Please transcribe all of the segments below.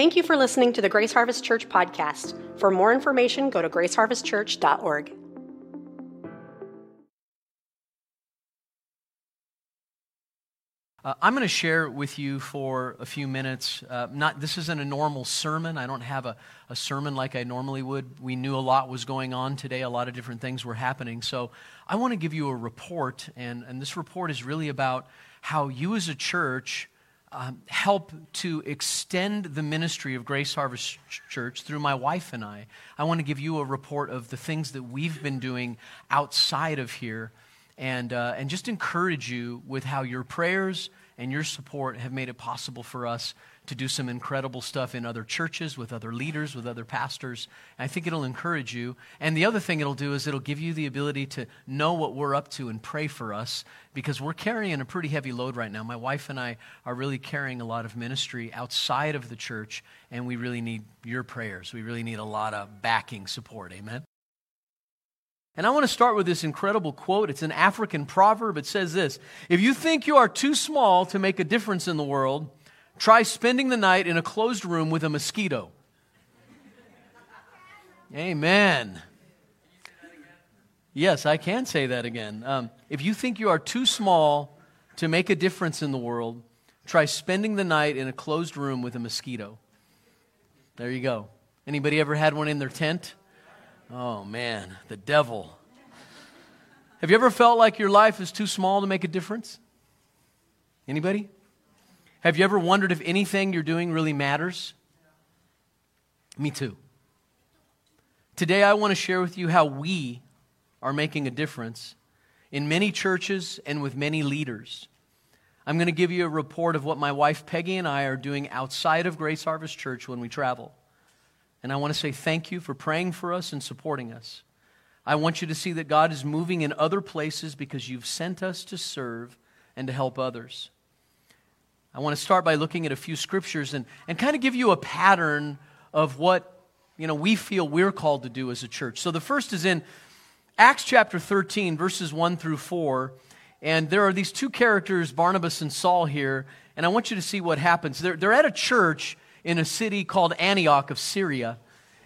Thank you for listening to the Grace Harvest Church podcast. For more information, go to graceharvestchurch.org. Uh, I'm going to share with you for a few minutes. Uh, not this isn't a normal sermon. I don't have a, a sermon like I normally would. We knew a lot was going on today. A lot of different things were happening. So I want to give you a report, and, and this report is really about how you as a church um, help to extend the ministry of Grace Harvest Church through my wife and I. I want to give you a report of the things that we've been doing outside of here and, uh, and just encourage you with how your prayers and your support have made it possible for us to do some incredible stuff in other churches, with other leaders, with other pastors. And I think it'll encourage you. And the other thing it'll do is it'll give you the ability to know what we're up to and pray for us because we're carrying a pretty heavy load right now. My wife and I are really carrying a lot of ministry outside of the church, and we really need your prayers. We really need a lot of backing support. Amen. And I want to start with this incredible quote. It's an African proverb. It says this If you think you are too small to make a difference in the world, try spending the night in a closed room with a mosquito. Amen. Yes, I can say that again. Um, if you think you are too small to make a difference in the world, try spending the night in a closed room with a mosquito. There you go. Anybody ever had one in their tent? Oh man, the devil. Have you ever felt like your life is too small to make a difference? Anybody? Have you ever wondered if anything you're doing really matters? Me too. Today, I want to share with you how we are making a difference in many churches and with many leaders. I'm going to give you a report of what my wife Peggy and I are doing outside of Grace Harvest Church when we travel. And I want to say thank you for praying for us and supporting us. I want you to see that God is moving in other places because you've sent us to serve and to help others. I want to start by looking at a few scriptures and, and kind of give you a pattern of what you know, we feel we're called to do as a church. So the first is in Acts chapter 13, verses 1 through 4. And there are these two characters, Barnabas and Saul, here. And I want you to see what happens. They're, they're at a church in a city called Antioch of Syria.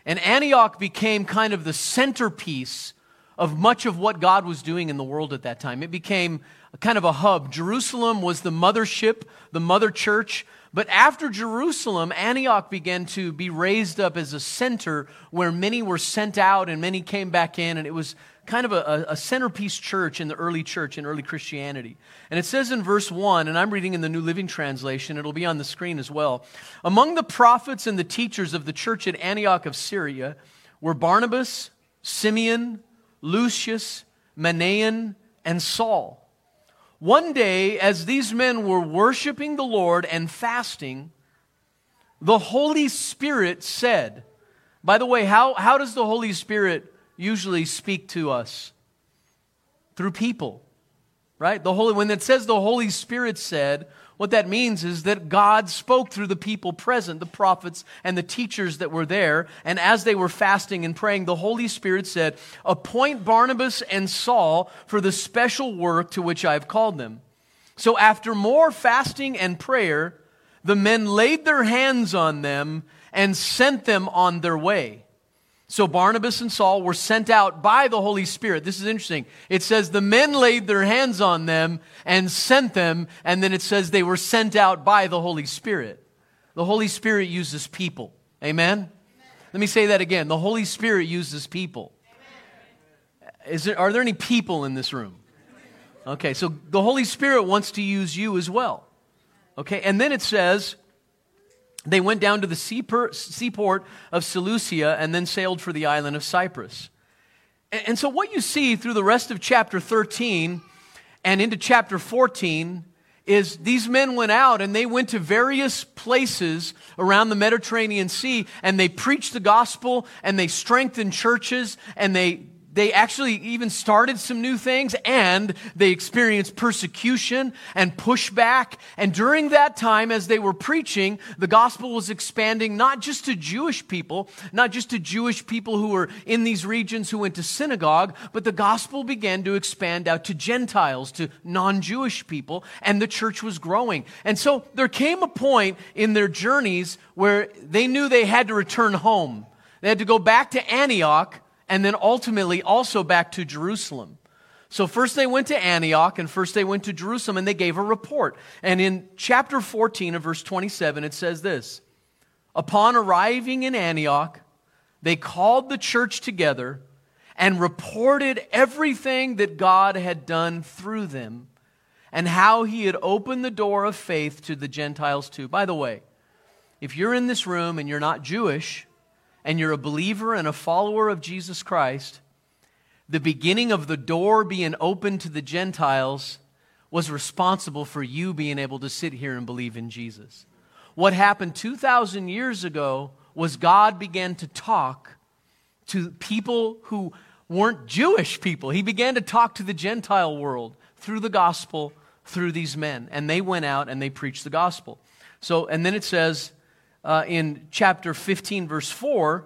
And Antioch became kind of the centerpiece of much of what God was doing in the world at that time. It became kind of a hub. Jerusalem was the mothership, the mother church. But after Jerusalem, Antioch began to be raised up as a center where many were sent out and many came back in. And it was kind of a, a, centerpiece church in the early church, in early Christianity. And it says in verse 1, and I'm reading in the New Living Translation, it'll be on the screen as well. Among the prophets and the teachers of the church at Antioch of Syria were Barnabas, Simeon, Lucius, Manaen, and Saul. One day, as these men were worshiping the Lord and fasting, the Holy Spirit said, by the way, how, how does the Holy Spirit usually speak to us through people, right? The Holy, when it says the Holy Spirit said, what that means is that God spoke through the people present, the prophets and the teachers that were there. And as they were fasting and praying, the Holy Spirit said, Appoint Barnabas and Saul for the special work to which I have called them. So after more fasting and prayer, the men laid their hands on them and sent them on their way. So Barnabas and Saul were sent out by the Holy Spirit. This is interesting. It says the men laid their hands on them and sent them, and then it says they were sent out by the Holy Spirit. The Holy Spirit uses people. Amen? Amen. Let me say that again. The Holy Spirit uses people. Is there, are there any people in this room? Okay, so the Holy Spirit wants to use you as well. Okay, and then it says, they went down to the seaport of Seleucia and then sailed for the island of Cyprus. And so, what you see through the rest of chapter 13 and into chapter 14 is these men went out and they went to various places around the Mediterranean Sea and they preached the gospel and they strengthened churches and they they actually even started some new things and they experienced persecution and pushback. And during that time, as they were preaching, the gospel was expanding not just to Jewish people, not just to Jewish people who were in these regions who went to synagogue, but the gospel began to expand out to Gentiles, to non Jewish people, and the church was growing. And so there came a point in their journeys where they knew they had to return home. They had to go back to Antioch and then ultimately also back to Jerusalem. So first they went to Antioch and first they went to Jerusalem and they gave a report. And in chapter 14 of verse 27, it says this Upon arriving in Antioch, they called the church together and reported everything that God had done through them and how he had opened the door of faith to the Gentiles too. By the way, if you're in this room and you're not Jewish, and you're a believer and a follower of Jesus Christ, the beginning of the door being open to the Gentiles was responsible for you being able to sit here and believe in Jesus. What happened 2,000 years ago was God began to talk to people who weren't Jewish people. He began to talk to the Gentile world through the gospel, through these men. And they went out and they preached the gospel. So, and then it says, uh, in chapter 15, verse 4,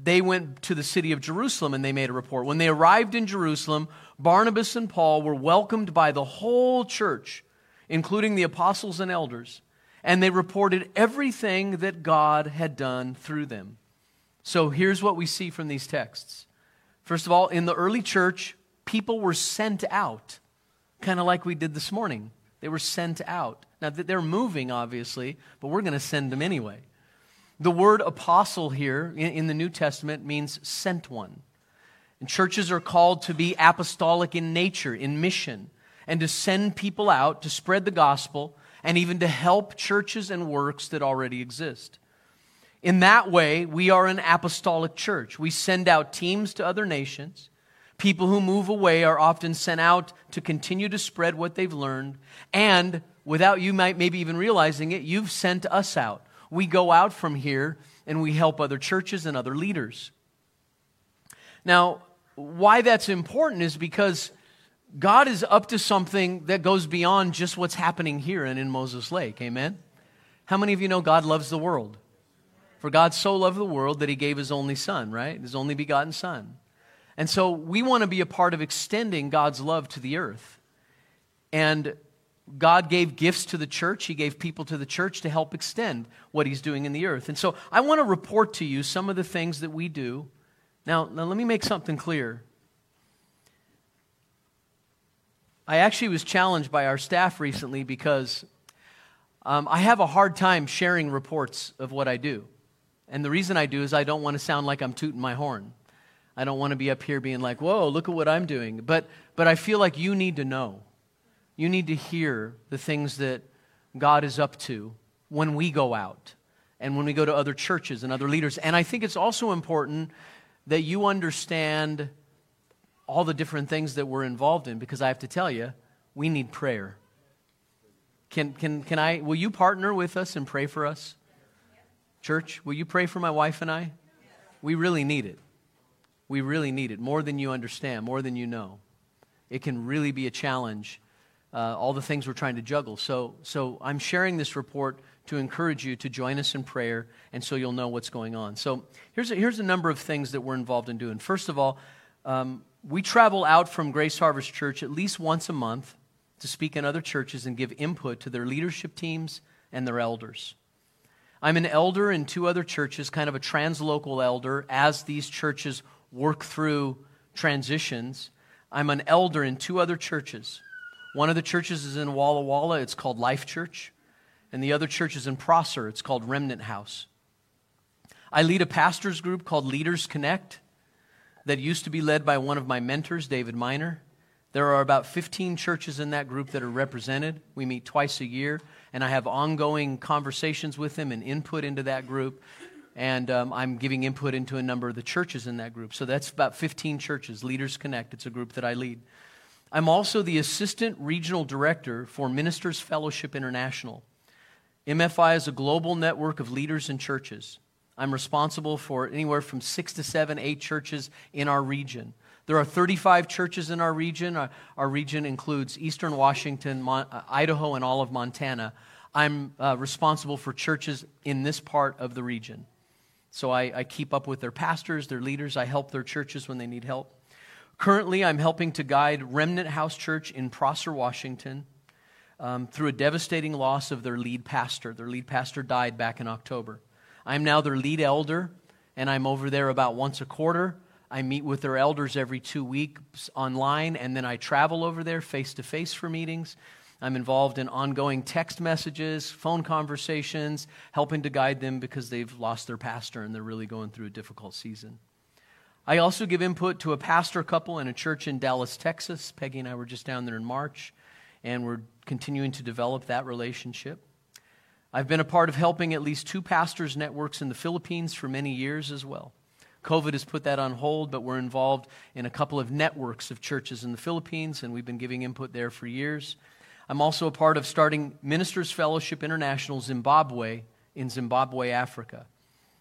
they went to the city of Jerusalem and they made a report. When they arrived in Jerusalem, Barnabas and Paul were welcomed by the whole church, including the apostles and elders, and they reported everything that God had done through them. So here's what we see from these texts. First of all, in the early church, people were sent out, kind of like we did this morning. They were sent out. Now, they're moving, obviously, but we're going to send them anyway. The word apostle here in, the New Testament means sent one. And churches are called to be apostolic in nature, in mission, and to send people out to spread the gospel and even to help churches and works that already exist. In that way, we are an apostolic church. We send out teams to other nations. People who move away are often sent out to continue to spread what they've learned. And without you might maybe even realizing it, you've sent us out we go out from here and we help other churches and other leaders. Now, why that's important is because God is up to something that goes beyond just what's happening here and in Moses Lake. Amen? How many of you know God loves the world? For God so loved the world that he gave his only son, right? His only begotten son. And so we want to be a part of extending God's love to the earth. And God gave gifts to the church. He gave people to the church to help extend what He's doing in the earth. And so I want to report to you some of the things that we do. Now, now let me make something clear. I actually was challenged by our staff recently because um, I have a hard time sharing reports of what I do. And the reason I do is I don't want to sound like I'm tooting my horn. I don't want to be up here being like, whoa, look at what I'm doing. But, but I feel like you need to know you need to hear the things that God is up to when we go out and when we go to other churches and other leaders. And I think it's also important that you understand all the different things that we're involved in because I have to tell you, we need prayer. Can, can, can I, will you partner with us and pray for us? Church, will you pray for my wife and I? We really need it. We really need it more than you understand, more than you know. It can really be a challenge uh, all the things we're trying to juggle. So, so I'm sharing this report to encourage you to join us in prayer, and so you'll know what's going on. So here's a, here's a number of things that we're involved in doing. First of all, um, we travel out from Grace Harvest Church at least once a month to speak in other churches and give input to their leadership teams and their elders. I'm an elder in two other churches, kind of a translocal elder, as these churches work through transitions. I'm an elder in two other churches. One of the churches is in Walla Walla, it's called Life Church. And the other church is in Prosser, it's called Remnant House. I lead a pastor's group called Leaders Connect that used to be led by one of my mentors, David Miner. There are about 15 churches in that group that are represented. We meet twice a year, and I have ongoing conversations with them and input into that group. And um, I'm giving input into a number of the churches in that group. So that's about 15 churches. Leaders Connect, it's a group that I lead. I'm also the Assistant Regional Director for Ministers Fellowship International. MFI is a global network of leaders and churches. I'm responsible for anywhere from six to seven, eight churches in our region. There are 35 churches in our region. Our, our region includes eastern Washington, Mon- uh, Idaho, and all of Montana. I'm uh, responsible for churches in this part of the region. So I, I keep up with their pastors, their leaders. I help their churches when they need help. Currently, I'm helping to guide Remnant House Church in Prosser, Washington, um, through a devastating loss of their lead pastor. Their lead pastor died back in October. I'm now their lead elder, and I'm over there about once a quarter. I meet with their elders every two weeks online, and then I travel over there face to face for meetings. I'm involved in ongoing text messages, phone conversations, helping to guide them because they've lost their pastor and they're really going through a difficult season. I also give input to a pastor couple in a church in Dallas, Texas. Peggy and I were just down there in March, and we're continuing to develop that relationship. I've been a part of helping at least two pastors' networks in the Philippines for many years as well. COVID has put that on hold, but we're involved in a couple of networks of churches in the Philippines, and we've been giving input there for years. I'm also a part of starting Ministers Fellowship International Zimbabwe in Zimbabwe, Africa.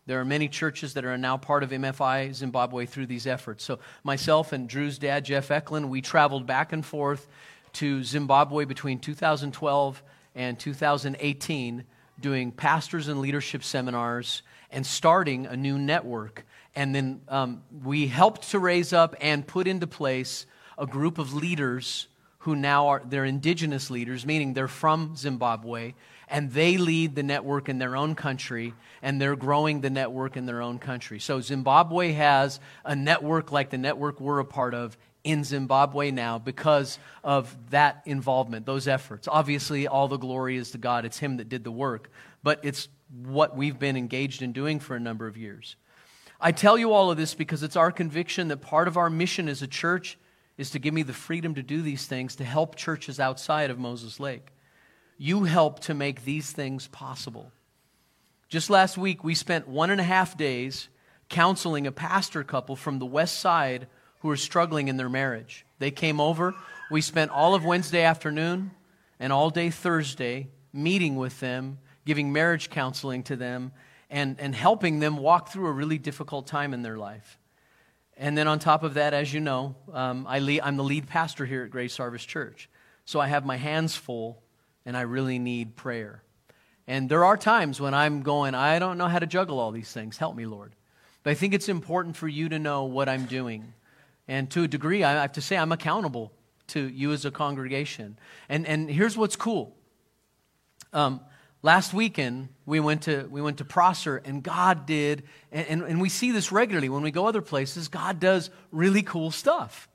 There are many churches that are now part of MFI Zimbabwe through these efforts. So, myself and Drew's dad, Jeff Eklund, we traveled back and forth to Zimbabwe between 2012 and 2018 doing pastors and leadership seminars and starting a new network. And then um, we helped to raise up and put into place a group of leaders who now are they're indigenous leaders, meaning they're from Zimbabwe, and they lead the network in their own country, and they're growing the network in their own country. So Zimbabwe has a network like the network we're a part of in Zimbabwe now because of that involvement, those efforts. Obviously, all the glory is to God. It's Him that did the work, but it's what we've been engaged in doing for a number of years. I tell you all of this because it's our conviction that part of our mission as a church is to give me the freedom to do these things to help churches outside of Moses Lake. You help to make these things possible. Just last week, we spent one and a half days counseling a pastor couple from the west side who are struggling in their marriage. They came over. We spent all of Wednesday afternoon and all day Thursday meeting with them, giving marriage counseling to them, and, and helping them walk through a really difficult time in their life. And then on top of that, as you know, um, I I'm the lead pastor here at Grace Harvest Church. So I have my hands full and I really need prayer. And there are times when I'm going, I don't know how to juggle all these things. Help me, Lord. But I think it's important for you to know what I'm doing. And to a degree, I have to say I'm accountable to you as a congregation. And, and here's what's cool. Um, Last weekend, we went to, we went to Prosser, and God did, and, and, and, we see this regularly when we go other places, God does really cool stuff.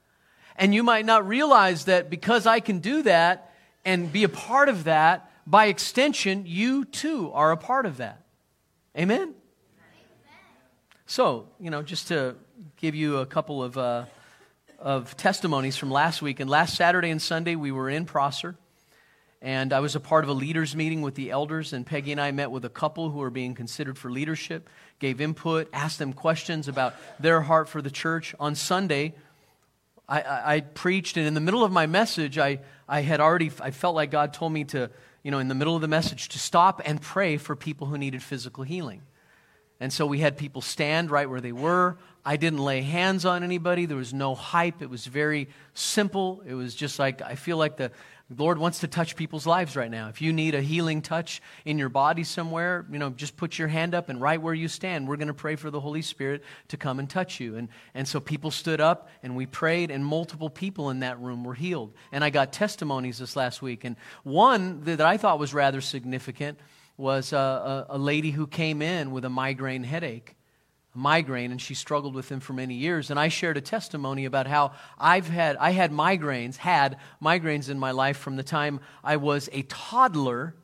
And you might not realize that because I can do that and be a part of that, by extension, you too are a part of that. Amen? Amen. So, you know, just to give you a couple of, uh, of testimonies from last week, and last Saturday and Sunday, we were in Prosser. And I was a part of a leaders meeting with the elders, and Peggy and I met with a couple who are being considered for leadership, gave input, asked them questions about their heart for the church. On Sunday, I, I, I preached, and in the middle of my message, I, I had already, I felt like God told me to, you know, in the middle of the message, to stop and pray for people who needed physical healing. And so we had people stand right where they were. I didn't lay hands on anybody. There was no hype. It was very simple. It was just like, I feel like the, Lord wants to touch people's lives right now. If you need a healing touch in your body somewhere, you know, just put your hand up and right where you stand, we're going to pray for the Holy Spirit to come and touch you. And, and so people stood up and we prayed, and multiple people in that room were healed. And I got testimonies this last week. And one that I thought was rather significant was a, a, a lady who came in with a migraine headache migraine and she struggled with them for many years and i shared a testimony about how i've had i had migraines had migraines in my life from the time i was a toddler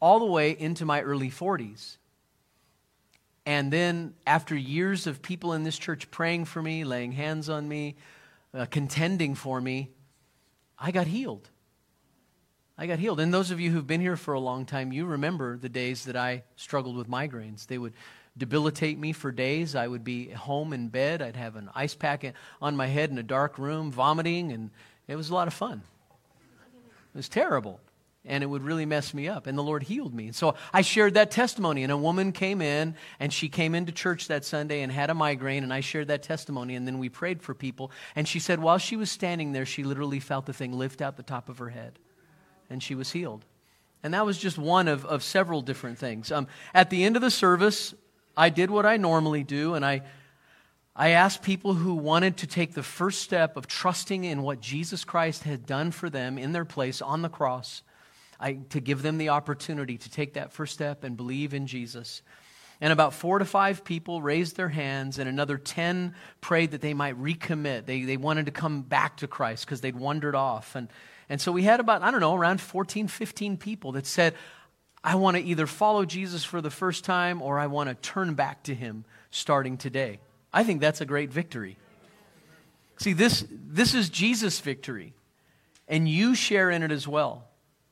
all the way into my early 40s and then after years of people in this church praying for me laying hands on me uh, contending for me i got healed I got healed. And those of you who've been here for a long time, you remember the days that I struggled with migraines. They would debilitate me for days. I would be home in bed. I'd have an ice pack on my head in a dark room, vomiting, and it was a lot of fun. It was terrible. and it would really mess me up. And the Lord healed me. So I shared that testimony, and a woman came in, and she came into church that Sunday and had a migraine, and I shared that testimony, and then we prayed for people. And she said while she was standing there, she literally felt the thing lift out the top of her head, and she was healed. And that was just one of, of several different things. Um, at the end of the service, I did what I normally do, and I, I asked people who wanted to take the first step of trusting in what Jesus Christ had done for them in their place on the cross I, to give them the opportunity to take that first step and believe in Jesus. And about four to five people raised their hands, and another 10 prayed that they might recommit. They, they wanted to come back to Christ because they'd wandered off. And, and so we had about, I don't know, around 14, 15 people that said, I want to either follow Jesus for the first time or I want to turn back to him starting today. I think that's a great victory. See, this, this is Jesus' victory, and you share in it as well.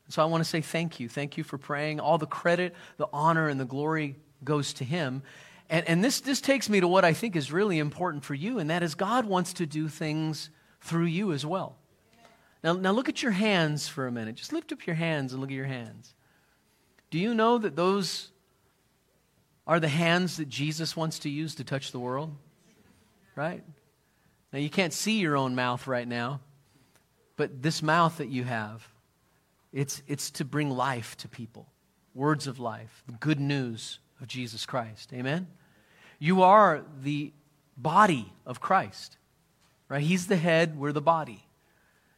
So I want to say thank you. Thank you for praying. All the credit, the honor, and the glory goes to Him. And, and this, this takes me to what I think is really important for you, and that is God wants to do things through you as well. Now, now look at your hands for a minute. Just lift up your hands and look at your hands. Do you know that those are the hands that Jesus wants to use to touch the world? Right? Now, you can't see your own mouth right now, but this mouth that you have, it's, it's to bring life to people, words of life, the good news of Jesus Christ. Amen? You are the body of Christ, right? He's the head, we're the body.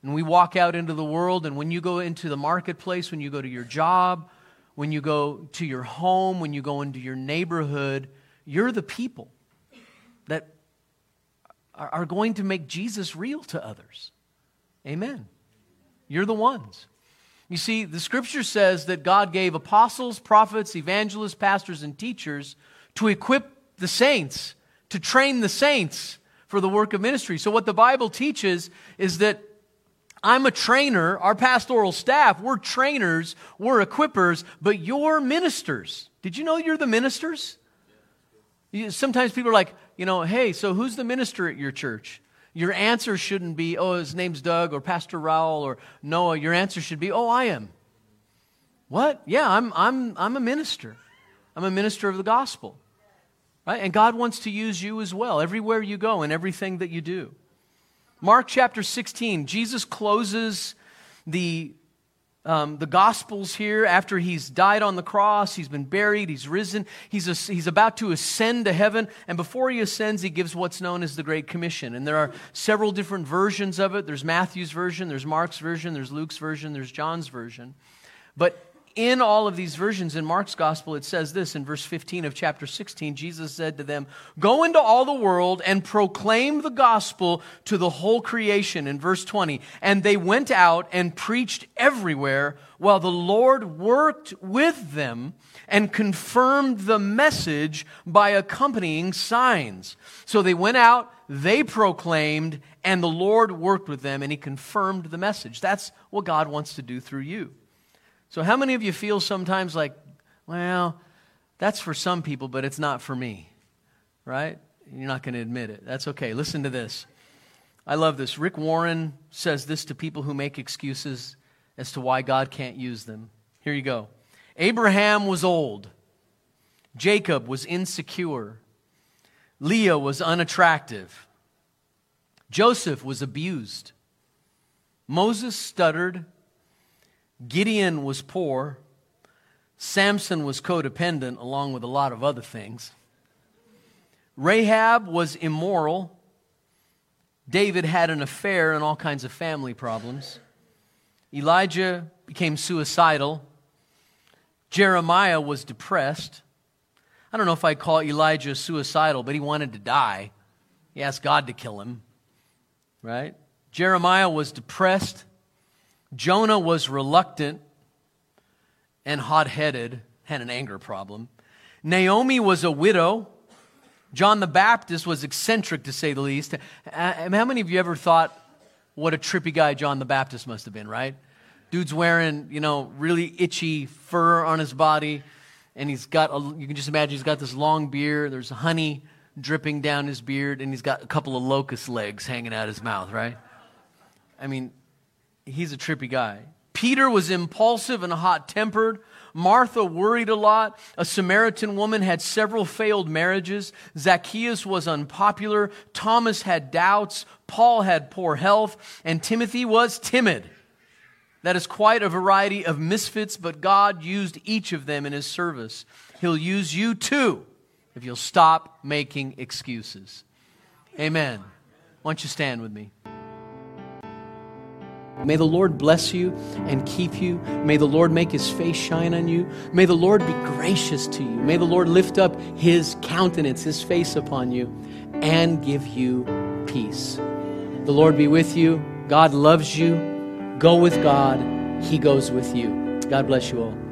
And we walk out into the world, and when you go into the marketplace, when you go to your job, when you go to your home, when you go into your neighborhood, you're the people that are going to make Jesus real to others. Amen. You're the ones. You see, the scripture says that God gave apostles, prophets, evangelists, pastors, and teachers to equip the saints, to train the saints for the work of ministry. So, what the Bible teaches is that I'm a trainer, our pastoral staff, we're trainers, we're equippers, but you're ministers. Did you know you're the ministers? Sometimes people are like, you know, hey, so who's the minister at your church? Your answer shouldn't be, oh, his name's Doug or Pastor Raul or Noah. Your answer should be, oh, I am. What? Yeah, I'm, I'm, I'm a minister. I'm a minister of the gospel. Right? And God wants to use you as well, everywhere you go and everything that you do. Mark chapter 16, Jesus closes the um, the Gospels here after he's died on the cross, he's been buried, he's risen, he's, a, he's about to ascend to heaven, and before he ascends, he gives what's known as the Great Commission. And there are several different versions of it. There's Matthew's version, there's Mark's version, there's Luke's version, there's John's version. But in all of these versions in Mark's gospel, it says this in verse 15 of chapter 16 Jesus said to them, Go into all the world and proclaim the gospel to the whole creation. In verse 20, and they went out and preached everywhere while the Lord worked with them and confirmed the message by accompanying signs. So they went out, they proclaimed, and the Lord worked with them and he confirmed the message. That's what God wants to do through you. So, how many of you feel sometimes like, well, that's for some people, but it's not for me? Right? You're not going to admit it. That's okay. Listen to this. I love this. Rick Warren says this to people who make excuses as to why God can't use them. Here you go. Abraham was old. Jacob was insecure. Leah was unattractive. Joseph was abused. Moses stuttered. Gideon was poor. Samson was codependent, along with a lot of other things. Rahab was immoral. David had an affair and all kinds of family problems. Elijah became suicidal. Jeremiah was depressed. I don't know if I call Elijah suicidal, but he wanted to die. He asked God to kill him, right? Jeremiah was depressed. Jonah was reluctant and hot headed, had an anger problem. Naomi was a widow. John the Baptist was eccentric, to say the least. Uh, how many of you ever thought what a trippy guy John the Baptist must have been, right? Dude's wearing, you know, really itchy fur on his body, and he's got, a, you can just imagine he's got this long beard. There's honey dripping down his beard, and he's got a couple of locust legs hanging out his mouth, right? I mean, he's a trippy guy. Peter was impulsive and hot tempered. Martha worried a lot. A Samaritan woman had several failed marriages. Zacchaeus was unpopular. Thomas had doubts. Paul had poor health. And Timothy was timid. That is quite a variety of misfits, but God used each of them in his service. He'll use you too if you'll stop making excuses. Amen. Why don't you stand with me? May the Lord bless you and keep you. May the Lord make his face shine on you. May the Lord be gracious to you. May the Lord lift up his countenance, his face upon you, and give you peace. The Lord be with you. God loves you. Go with God, he goes with you. God bless you all.